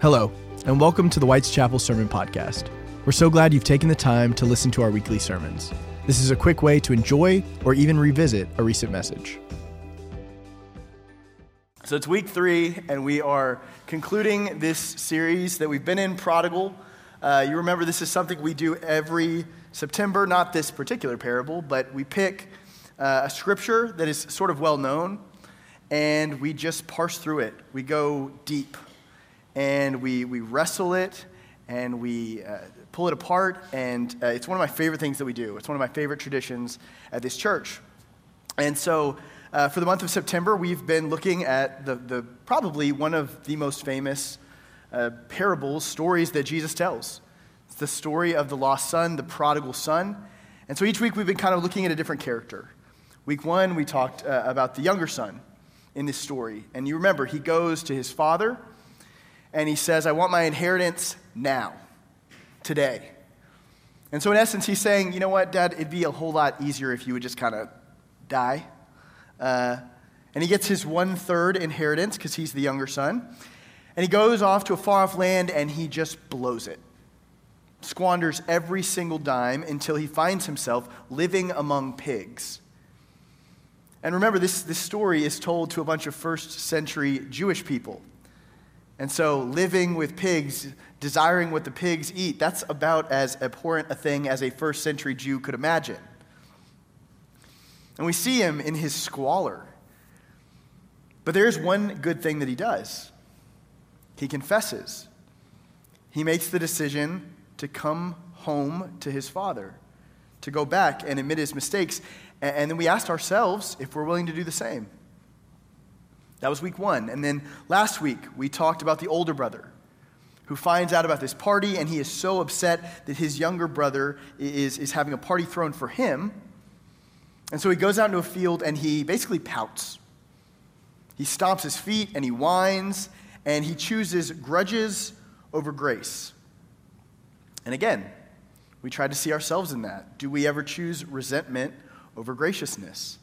Hello, and welcome to the White's Chapel Sermon Podcast. We're so glad you've taken the time to listen to our weekly sermons. This is a quick way to enjoy or even revisit a recent message. So it's week three, and we are concluding this series that we've been in, Prodigal. Uh, you remember this is something we do every September, not this particular parable, but we pick uh, a scripture that is sort of well known, and we just parse through it. We go deep and we, we wrestle it and we uh, pull it apart. And uh, it's one of my favorite things that we do. It's one of my favorite traditions at this church. And so, uh, for the month of September, we've been looking at the, the probably one of the most famous uh, parables, stories that Jesus tells. It's the story of the lost son, the prodigal son. And so each week we've been kind of looking at a different character. Week one, we talked uh, about the younger son in this story. And you remember, he goes to his father and he says, I want my inheritance now, today. And so, in essence, he's saying, you know what, Dad, it'd be a whole lot easier if you would just kind of die. Uh, and he gets his one third inheritance because he's the younger son. And he goes off to a far off land and he just blows it. Squanders every single dime until he finds himself living among pigs. And remember, this, this story is told to a bunch of first century Jewish people. And so, living with pigs, desiring what the pigs eat, that's about as abhorrent a thing as a first century Jew could imagine. And we see him in his squalor. But there's one good thing that he does he confesses. He makes the decision to come home to his father, to go back and admit his mistakes. And then we ask ourselves if we're willing to do the same. That was week one. And then last week, we talked about the older brother who finds out about this party, and he is so upset that his younger brother is, is having a party thrown for him. And so he goes out into a field and he basically pouts. He stomps his feet and he whines, and he chooses grudges over grace. And again, we try to see ourselves in that. Do we ever choose resentment over graciousness?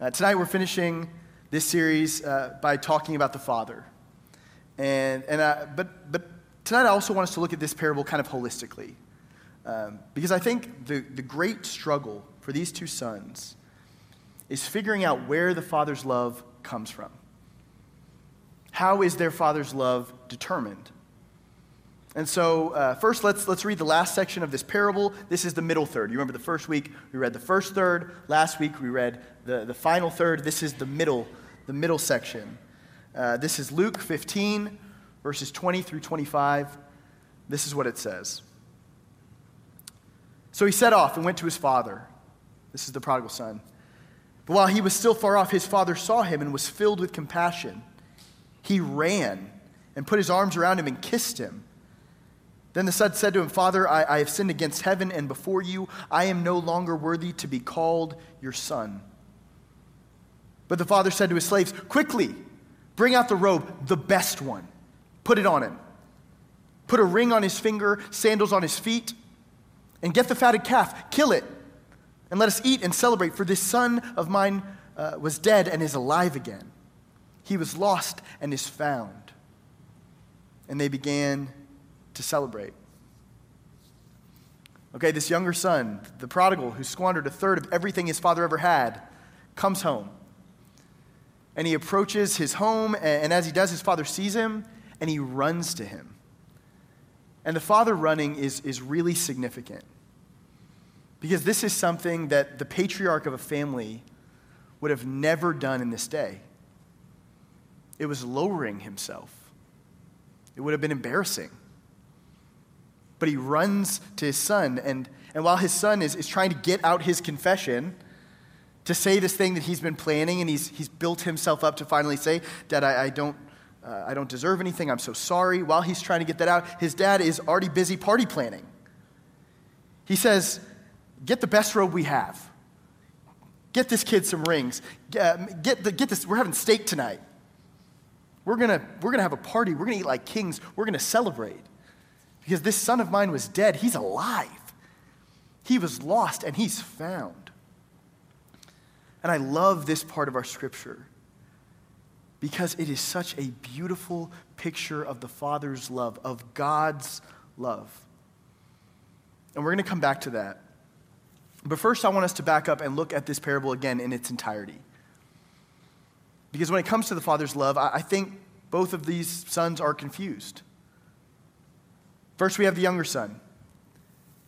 Uh, tonight we're finishing this series uh, by talking about the Father. And, and I, but, but tonight I also want us to look at this parable kind of holistically. Um, because I think the, the great struggle for these two sons is figuring out where the Father's love comes from. How is their Father's love determined? And so, uh, first, let's, let's read the last section of this parable. This is the middle third. You remember the first week we read the first third. Last week we read the, the final third. This is the middle, the middle section. Uh, this is Luke 15, verses 20 through 25. This is what it says. So he set off and went to his father. This is the prodigal son. But while he was still far off, his father saw him and was filled with compassion. He ran and put his arms around him and kissed him. Then the son said to him, Father, I, I, have sinned against heaven and before you. I am no longer worthy to be called your son. But the father said to his slaves, Quickly, bring out the robe, the best one. Put it on him. Put a ring on his finger, sandals on his feet, and get the fatted calf, kill it, and let us eat and celebrate. For this son of mine uh, was dead and is alive again. He was lost and is found. And they began to celebrate. Okay, this younger son, the prodigal who squandered a third of everything his father ever had, comes home. And he approaches his home, and as he does, his father sees him and he runs to him. And the father running is, is really significant because this is something that the patriarch of a family would have never done in this day. It was lowering himself, it would have been embarrassing. But he runs to his son, and, and while his son is, is trying to get out his confession, to say this thing that he's been planning, and he's, he's built himself up to finally say, Dad, I, I don't, uh, I don't deserve anything. I'm so sorry. While he's trying to get that out, his dad is already busy party planning. He says, Get the best robe we have. Get this kid some rings. Get, get, the, get this. We're having steak tonight. We're going to we're gonna have a party. We're going to eat like kings. We're going to celebrate because this son of mine was dead. He's alive. He was lost and he's found. And I love this part of our scripture because it is such a beautiful picture of the Father's love, of God's love. And we're going to come back to that. But first, I want us to back up and look at this parable again in its entirety. Because when it comes to the Father's love, I think both of these sons are confused. First, we have the younger son.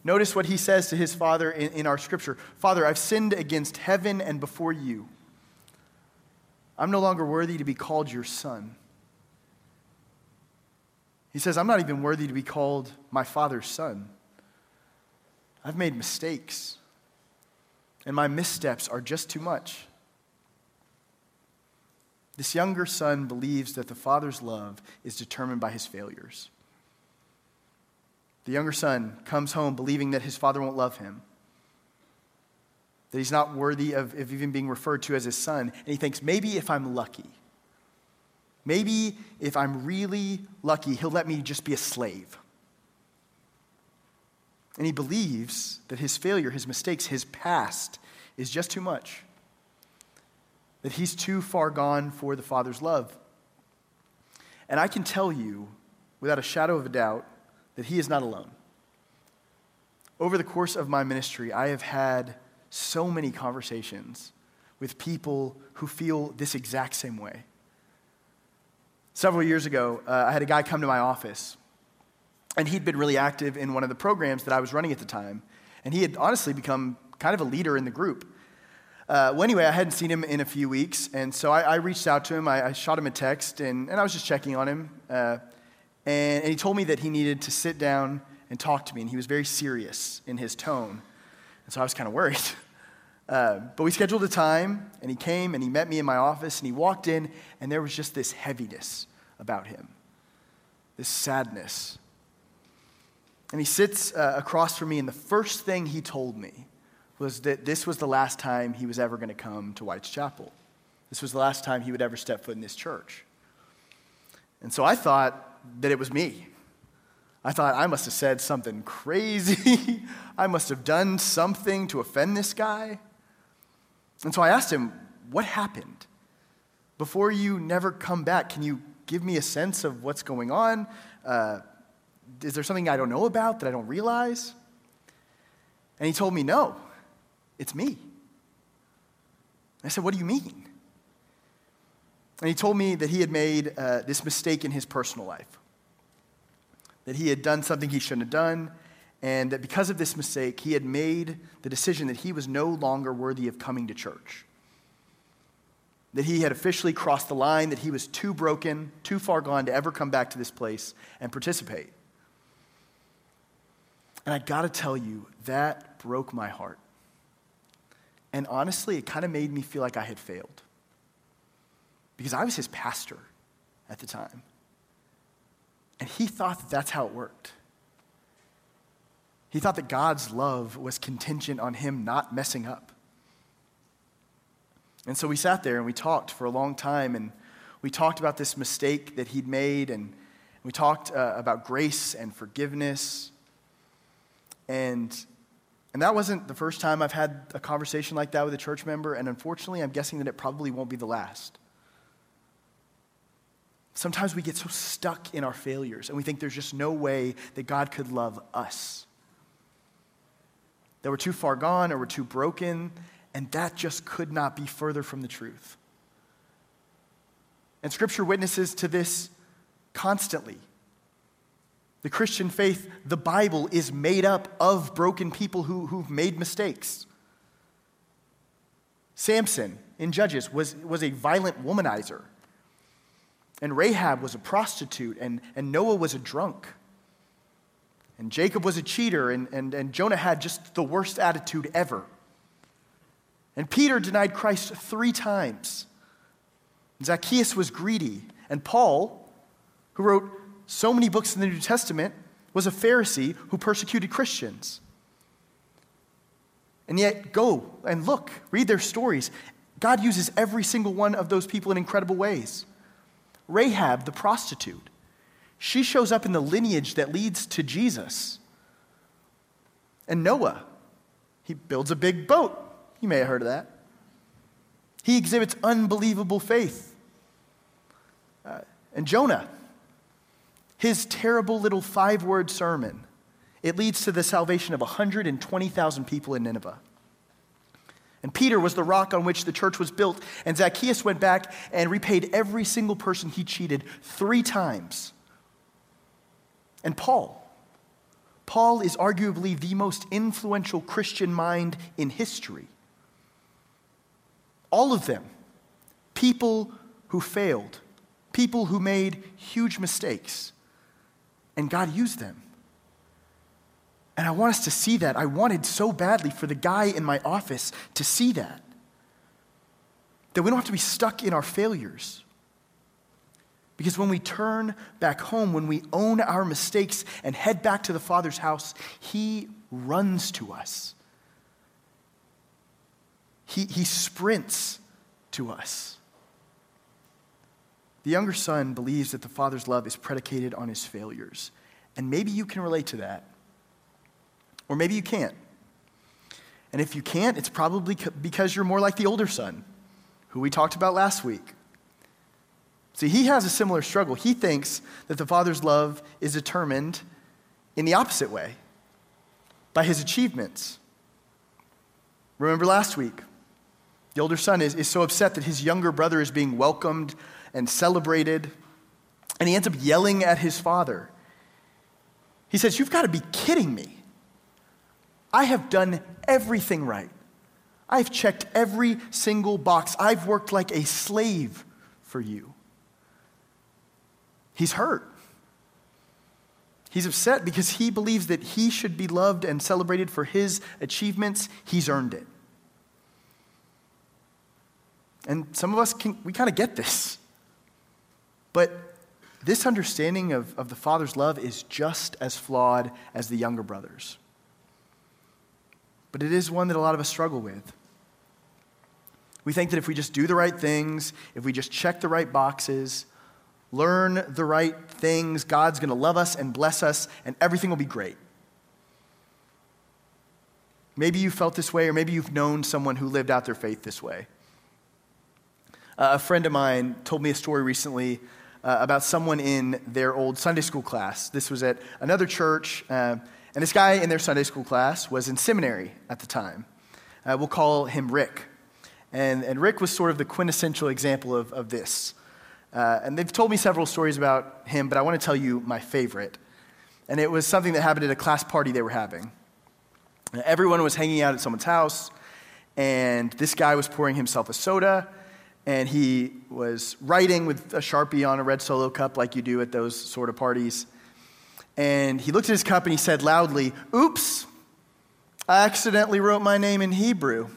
Notice what he says to his father in, in, our scripture Father, I've sinned against heaven and before you. I'm no longer worthy to be called your son. He says, I'm not even worthy to be called my father's son. I've made mistakes, and my missteps are just too much. This younger son believes that the father's love is determined by his failures. The younger son comes home believing that his father won't love him, that he's not worthy of, of even being referred to as his son. And he thinks, maybe if I'm lucky, maybe if I'm really lucky, he'll let me just be a slave. And he believes that his failure, his mistakes, his past is just too much, that he's too far gone for the Father's love. And I can tell you, without a shadow of a doubt, that he is not alone. Over the course of my ministry, I have had so many conversations with people who feel this exact same way. Several years ago, uh, I had a guy come to my office, and he'd been really active in one of the programs that I was running at the time. And he had honestly become kind of a leader in the group. Uh, well, anyway, I hadn't seen him in a few weeks, and so I, I reached out to him. I, I, shot him a text, and, and I was just checking on him. Uh, and, and he told me that he needed to sit down and talk to me, and he was very serious in his tone. And so I was kind of worried. Uh, but we scheduled a time, and he came and he met me in my office, and he walked in, and there was just this heaviness about him, this sadness. And he sits uh, across from me, and the first thing he told me was that this was the last time he was ever going to come to White's Chapel. This was the last time he would ever step foot in this church. And so I thought that it was me. I thought I must have said something crazy. I must have done something to offend this guy. And so I asked him, What happened? Before you never come back, can you give me a sense of what's going on? Uh, is there something I don't know about that I don't realize? And he told me, No, it's me. I said, What do you mean? And he told me that he had made uh, this mistake in his personal life that he had done something he shouldn't have done, and that because of this mistake, he had made the decision that he was no longer worthy of coming to church. That he had officially crossed the line, that he was too broken, too far gone to ever come back to this place and participate. And I gotta tell you, that broke my heart. And honestly, it kind of made me feel like I had failed. Because I was his pastor at the time. And he thought that that's how it worked. He thought that God's love was contingent on him not messing up. And so we sat there and we talked for a long time, and we talked about this mistake that he'd made, and we talked uh, about grace and forgiveness. And, and that wasn't the first time I've had a conversation like that with a church member, and unfortunately, I'm guessing that it probably won't be the last. Sometimes we get so stuck in our failures and we think there's just no way that God could love us. That we're too far gone or we're too broken, and that just could not be further from the truth. And Scripture witnesses to this constantly. The Christian faith, the Bible, is made up of broken people who, who've made mistakes. Samson in Judges was, was a violent womanizer. And Rahab was a prostitute, and, and Noah was a drunk. And Jacob was a cheater, and, and, and Jonah had just the worst attitude ever. And Peter denied Christ three times. Zacchaeus was greedy. And Paul, who wrote so many books in the New Testament, was a Pharisee who persecuted Christians. And yet, go and look, read their stories. God uses every single one of those people in incredible ways. Rahab, the prostitute, she shows up in the lineage that leads to Jesus. And Noah, he builds a big boat. You may have heard of that. He exhibits unbelievable faith. Uh, and Jonah, his terrible little five word sermon, it leads to the salvation of 120,000 people in Nineveh. And Peter was the rock on which the church was built. And Zacchaeus went back and repaid every single person he cheated three times. And Paul. Paul is arguably the most influential Christian mind in history. All of them, people who failed, people who made huge mistakes, and God used them. And I want us to see that. I wanted so badly for the guy in my office to see that. That we don't have to be stuck in our failures. Because when we turn back home, when we own our mistakes and head back to the Father's house, He runs to us. He, he sprints to us. The younger son believes that the Father's love is predicated on his failures. And maybe you can relate to that. Or maybe you can't. And if you can't, it's probably because you're more like the older son, who we talked about last week. See, he has a similar struggle. He thinks that the father's love is determined in the opposite way by his achievements. Remember last week, the older son is, is so upset that his younger brother is being welcomed and celebrated, and he ends up yelling at his father. He says, You've got to be kidding me. I have done everything right. I've checked every single box. I've worked like a slave for you. He's hurt. He's upset because he believes that he should be loved and celebrated for his achievements. He's earned it. And some of us can, we kind of get this. But this understanding of, of the Father's love is just as flawed as the younger brothers but it is one that a lot of us struggle with. We think that if we just do the right things, if we just check the right boxes, learn the right things, God's going to love us and bless us, and everything will be great. Maybe you felt this way, or maybe you've known someone who lived out their faith this way. Uh, a friend of mine told me a story recently uh, about someone in their old Sunday school class. This was at another church. Uh, and this guy in their Sunday school class was in seminary at the time. Uh, we'll call him Rick. And, and Rick was sort of the quintessential example of, of this. Uh, and they've told me several stories about him, but I want to tell you my favorite. And it was something that happened at a class party they were having. Everyone was hanging out at someone's house, and this guy was pouring himself a soda, and he was writing with a Sharpie on a red solo cup like you do at those sort of parties and he looked at his cup and he said loudly, Oops, I accidentally wrote my name in Hebrew.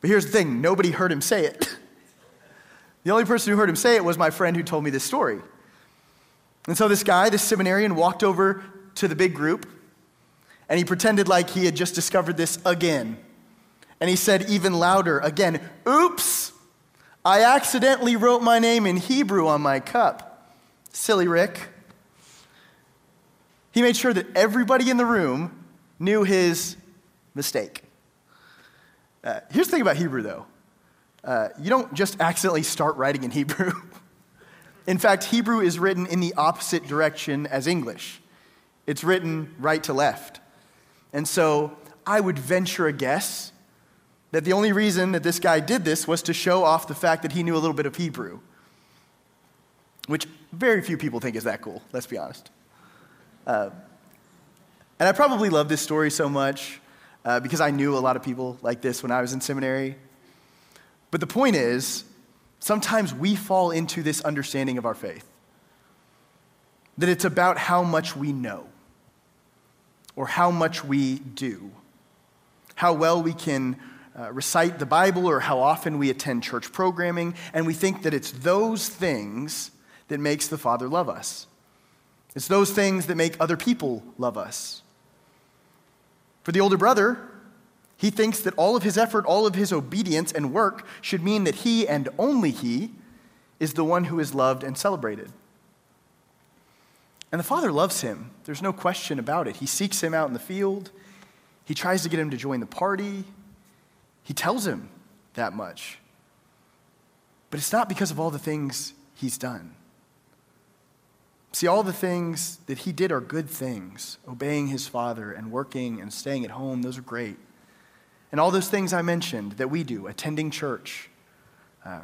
But here's the thing nobody heard him say it. the only person who heard him say it was my friend who told me this story. And so this guy, this seminarian, walked over to the big group and he pretended like he had just discovered this again. And he said even louder again, Oops, I accidentally wrote my name in Hebrew on my cup. Silly Rick. He made sure that everybody in the room knew his mistake. Uh, here's the thing about Hebrew, though uh, you don't just accidentally start writing in Hebrew. in fact, Hebrew is written in the opposite direction as English, it's written right to left. And so I would venture a guess that the only reason that this guy did this was to show off the fact that he knew a little bit of Hebrew, which very few people think is that cool, let's be honest. Uh, and I probably love this story so much uh, because I knew a lot of people like this when I was in seminary. But the point is, sometimes we fall into this understanding of our faith that it's about how much we know or how much we do, how well we can uh, recite the Bible or how often we attend church programming, and we think that it's those things that makes the Father love us. It's those things that make other people love us. For the older brother, he thinks that all of his effort, all of his obedience and work should mean that he and only he is the one who is loved and celebrated. And the father loves him. There's no question about it. He seeks him out in the field. He tries to get him to join the party. He tells him that much. But it's not because of all the things he's done. See, all the things that he did are good things obeying his father and working and staying at home, those are great. And all those things I mentioned that we do, attending church, uh,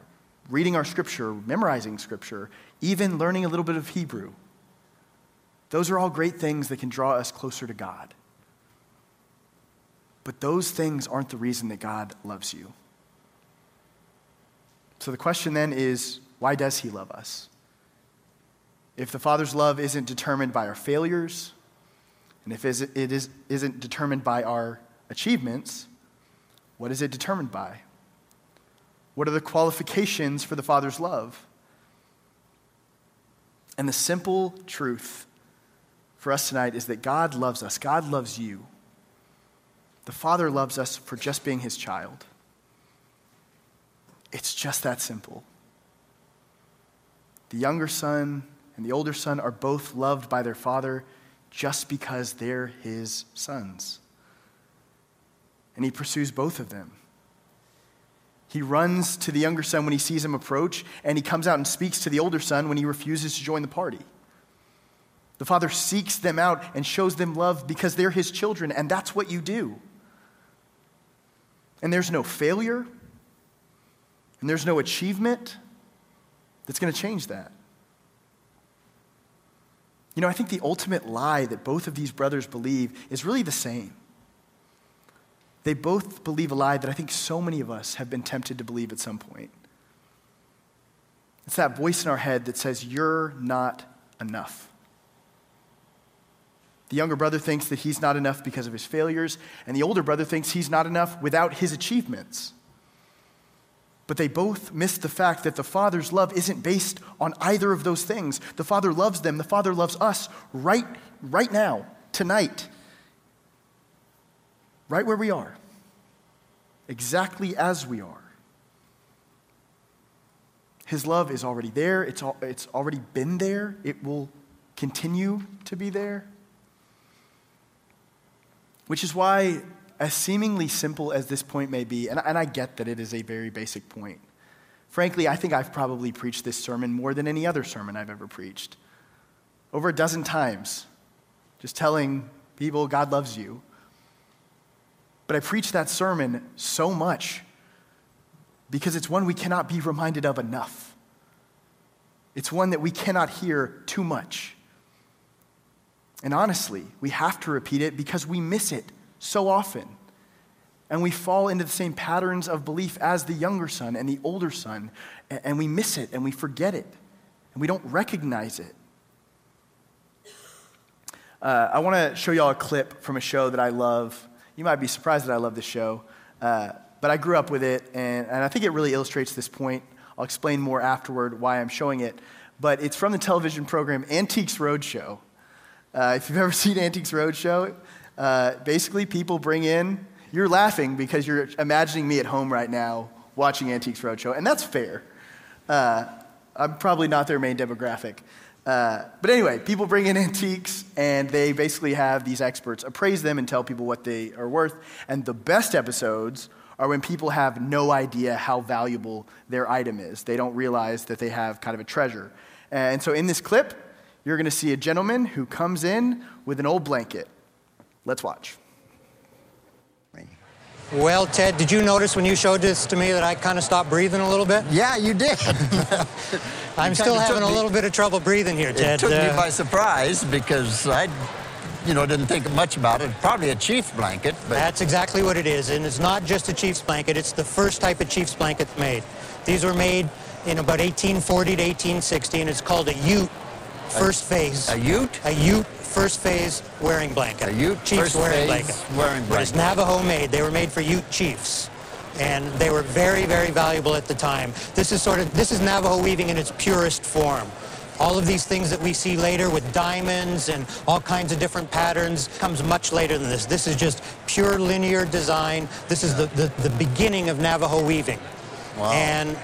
reading our scripture, memorizing scripture, even learning a little bit of Hebrew, those are all great things that can draw us closer to God. But those things aren't the reason that God loves you. So the question then is why does he love us? If the Father's love isn't determined by our failures, and if it is, isn't determined by our achievements, what is it determined by? What are the qualifications for the Father's love? And the simple truth for us tonight is that God loves us. God loves you. The Father loves us for just being his child. It's just that simple. The younger son and the older son are both loved by their father just because they're his sons. And he pursues both of them. He runs to the younger son when he sees him approach, and he comes out and speaks to the older son when he refuses to join the party. The father seeks them out and shows them love because they're his children, and that's what you do. And there's no failure, and there's no achievement that's going to change that. You know, I think the ultimate lie that both of these brothers believe is really the same. They both believe a lie that I think so many of us have been tempted to believe at some point. It's that voice in our head that says, You're not enough. The younger brother thinks that he's not enough because of his failures, and the older brother thinks he's not enough without his achievements. But they both miss the fact that the Father's love isn't based on either of those things. The Father loves them, the Father loves us right, right now, tonight, right where we are, exactly as we are. His love is already there, it's, al- it's already been there, it will continue to be there. Which is why as seemingly simple as this point may be, and, and I get that it is a very basic point, frankly, I think I've probably preached this sermon more than any other sermon I've ever preached. Over a dozen times, just telling people God loves you. But I preach that sermon so much because it's one we cannot be reminded of enough. It's one that we cannot hear too much. And honestly, we have to repeat it because we miss it so often. And we fall into the same patterns of belief as the younger son and the older son, and we miss it and we forget it, and we don't recognize it. Uh, I want to show y'all a clip from a show that I love. You might be surprised that I love this show, uh, but I grew up with it, and, and I think it really illustrates this point. I'll explain more afterward why I'm showing it. But it's from the television program Antiques Roadshow. Uh, if you've ever seen Antiques Roadshow, uh, basically, people bring in, you're laughing because you're imagining me at home right now watching Antiques Roadshow, and that's fair. Uh, I'm probably not their main demographic. Uh, but anyway, people bring in antiques and they basically have these experts appraise them and tell people what they are worth. And the best episodes are when people have no idea how valuable their item is. They don't realize that they have kind of a treasure. And so in this clip, you're going to see a gentleman who comes in with an old blanket. Let's watch. Well, Ted, did you notice when you showed this to me that I kind of stopped breathing a little bit? Yeah, you did. I'm still having a little bit of trouble breathing here, Ted. It took uh, me by surprise because I, you know, didn't think much about it. Probably a Chiefs blanket, but That's exactly what it is, and it's not just a Chiefs blanket. It's the first type of Chiefs blanket made. These were made in about 1840 to 1860, and it's called a Ute first phase. a Ute. A Ute first phase wearing blanket. A Ute Chiefs wearing blanket. wearing But it's blanket. Navajo made. They were made for Ute chiefs. And they were very, very valuable at the time. This is sort of this is Navajo weaving in its purest form. All of these things that we see later with diamonds and all kinds of different patterns comes much later than this. This is just pure linear design. This is the, the, the beginning of Navajo weaving. Wow. And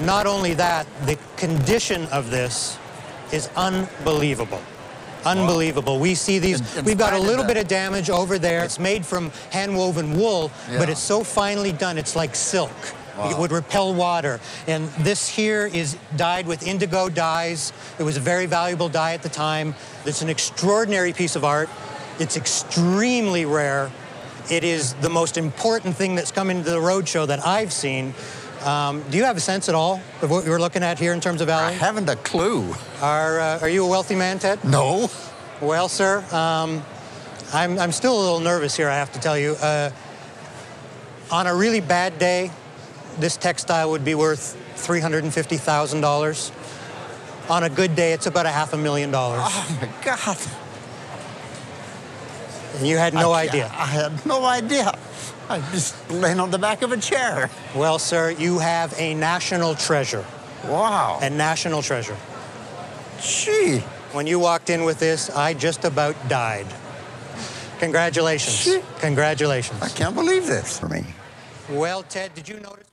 not only that, the condition of this is unbelievable. Unbelievable. We see these, In- we've got a little bit of damage over there. It's made from hand woven wool, but it's so finely done, it's like silk. It would repel water. And this here is dyed with indigo dyes. It was a very valuable dye at the time. It's an extraordinary piece of art. It's extremely rare. It is the most important thing that's come into the roadshow that I've seen. Um, do you have a sense at all of what you're looking at here in terms of value? I haven't a clue. Are, uh, are you a wealthy man, Ted? No. Well, sir, um, I'm, I'm still a little nervous here, I have to tell you. Uh, on a really bad day, this textile would be worth $350,000. On a good day, it's about a half a million dollars. Oh my God. And you had no idea. I had no idea. I was just laying on the back of a chair. Well, sir, you have a national treasure. Wow. A national treasure. Gee. When you walked in with this, I just about died. Congratulations. Congratulations. I can't believe this for me. Well, Ted, did you notice?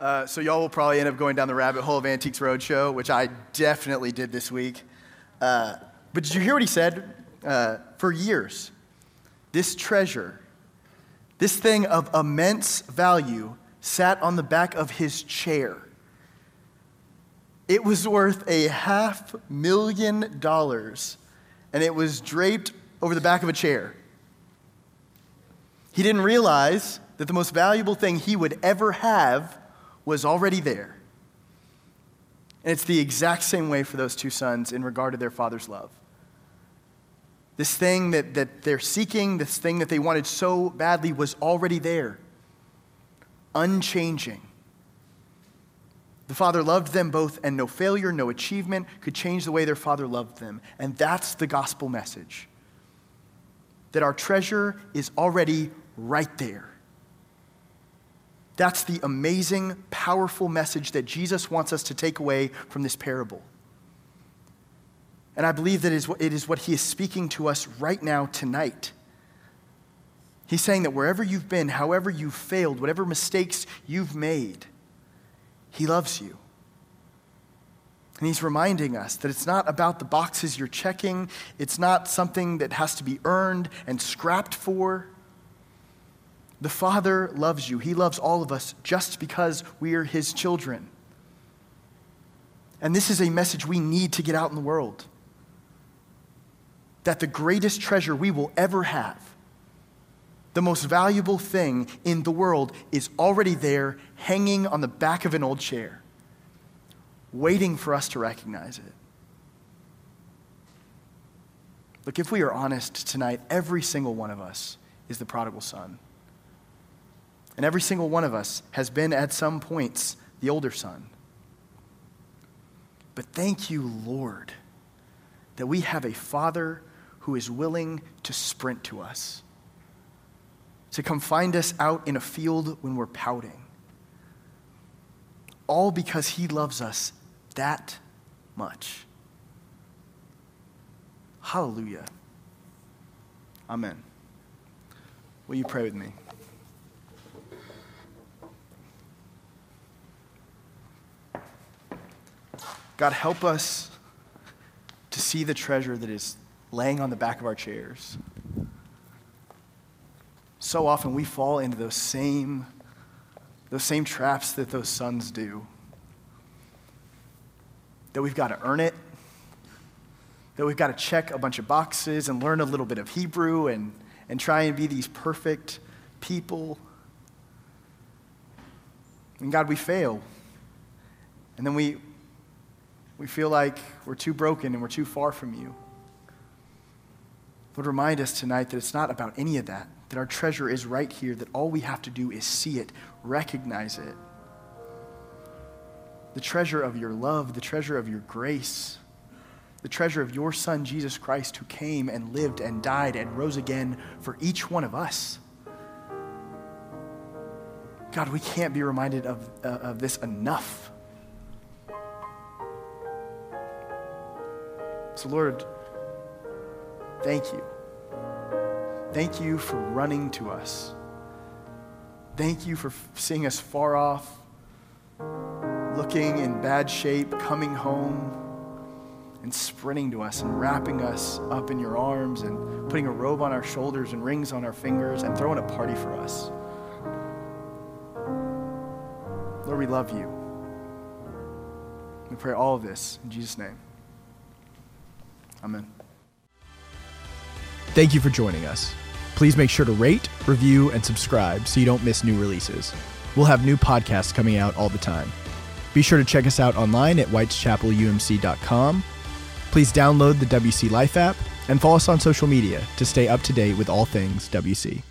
Uh, so y'all will probably end up going down the rabbit hole of Antiques Roadshow, which I definitely did this week. Uh, but did you hear what he said? Uh, for years, this treasure, this thing of immense value, sat on the back of his chair. It was worth a half million dollars, and it was draped over the back of a chair. He didn't realize that the most valuable thing he would ever have was already there. And it's the exact same way for those two sons in regard to their father's love. This thing that, that they're seeking, this thing that they wanted so badly, was already there, unchanging. The Father loved them both, and no failure, no achievement could change the way their Father loved them. And that's the gospel message that our treasure is already right there. That's the amazing, powerful message that Jesus wants us to take away from this parable. And I believe that it is what he is speaking to us right now, tonight. He's saying that wherever you've been, however you've failed, whatever mistakes you've made, he loves you. And he's reminding us that it's not about the boxes you're checking, it's not something that has to be earned and scrapped for. The Father loves you. He loves all of us just because we are His children. And this is a message we need to get out in the world that the greatest treasure we will ever have, the most valuable thing in the world, is already there, hanging on the back of an old chair, waiting for us to recognize it. Look, if we are honest tonight, every single one of us is the prodigal son. And every single one of us has been at some points the older son. But thank you, Lord, that we have a father who is willing to sprint to us, to come find us out in a field when we're pouting. All because he loves us that much. Hallelujah. Amen. Will you pray with me? God, help us to see the treasure that is laying on the back of our chairs. So often we fall into those same, those same traps that those sons do. That we've got to earn it, that we've got to check a bunch of boxes and learn a little bit of Hebrew and, and try and be these perfect people. And God, we fail. And then we, we feel like we're too broken and we're too far from you. Lord, remind us tonight that it's not about any of that, that our treasure is right here, that all we have to do is see it, recognize it. The treasure of your love, the treasure of your grace, the treasure of your Son, Jesus Christ, who came and lived and died and rose again for each one of us. God, we can't be reminded of, uh, of this enough. So, Lord, thank you. Thank you for running to us. Thank you for seeing us far off, looking in bad shape, coming home, and sprinting to us and wrapping us up in your arms and putting a robe on our shoulders and rings on our fingers and throwing a party for us. Lord, we love you. We pray all of this in Jesus' name. Amen. Thank you for joining us. Please make sure to rate, review, and subscribe so you don't miss new releases. We'll have new podcasts coming out all the time. Be sure to check us out online at whiteschapelumc.com. Please download the WC Life app and follow us on social media to stay up to date with all things WC.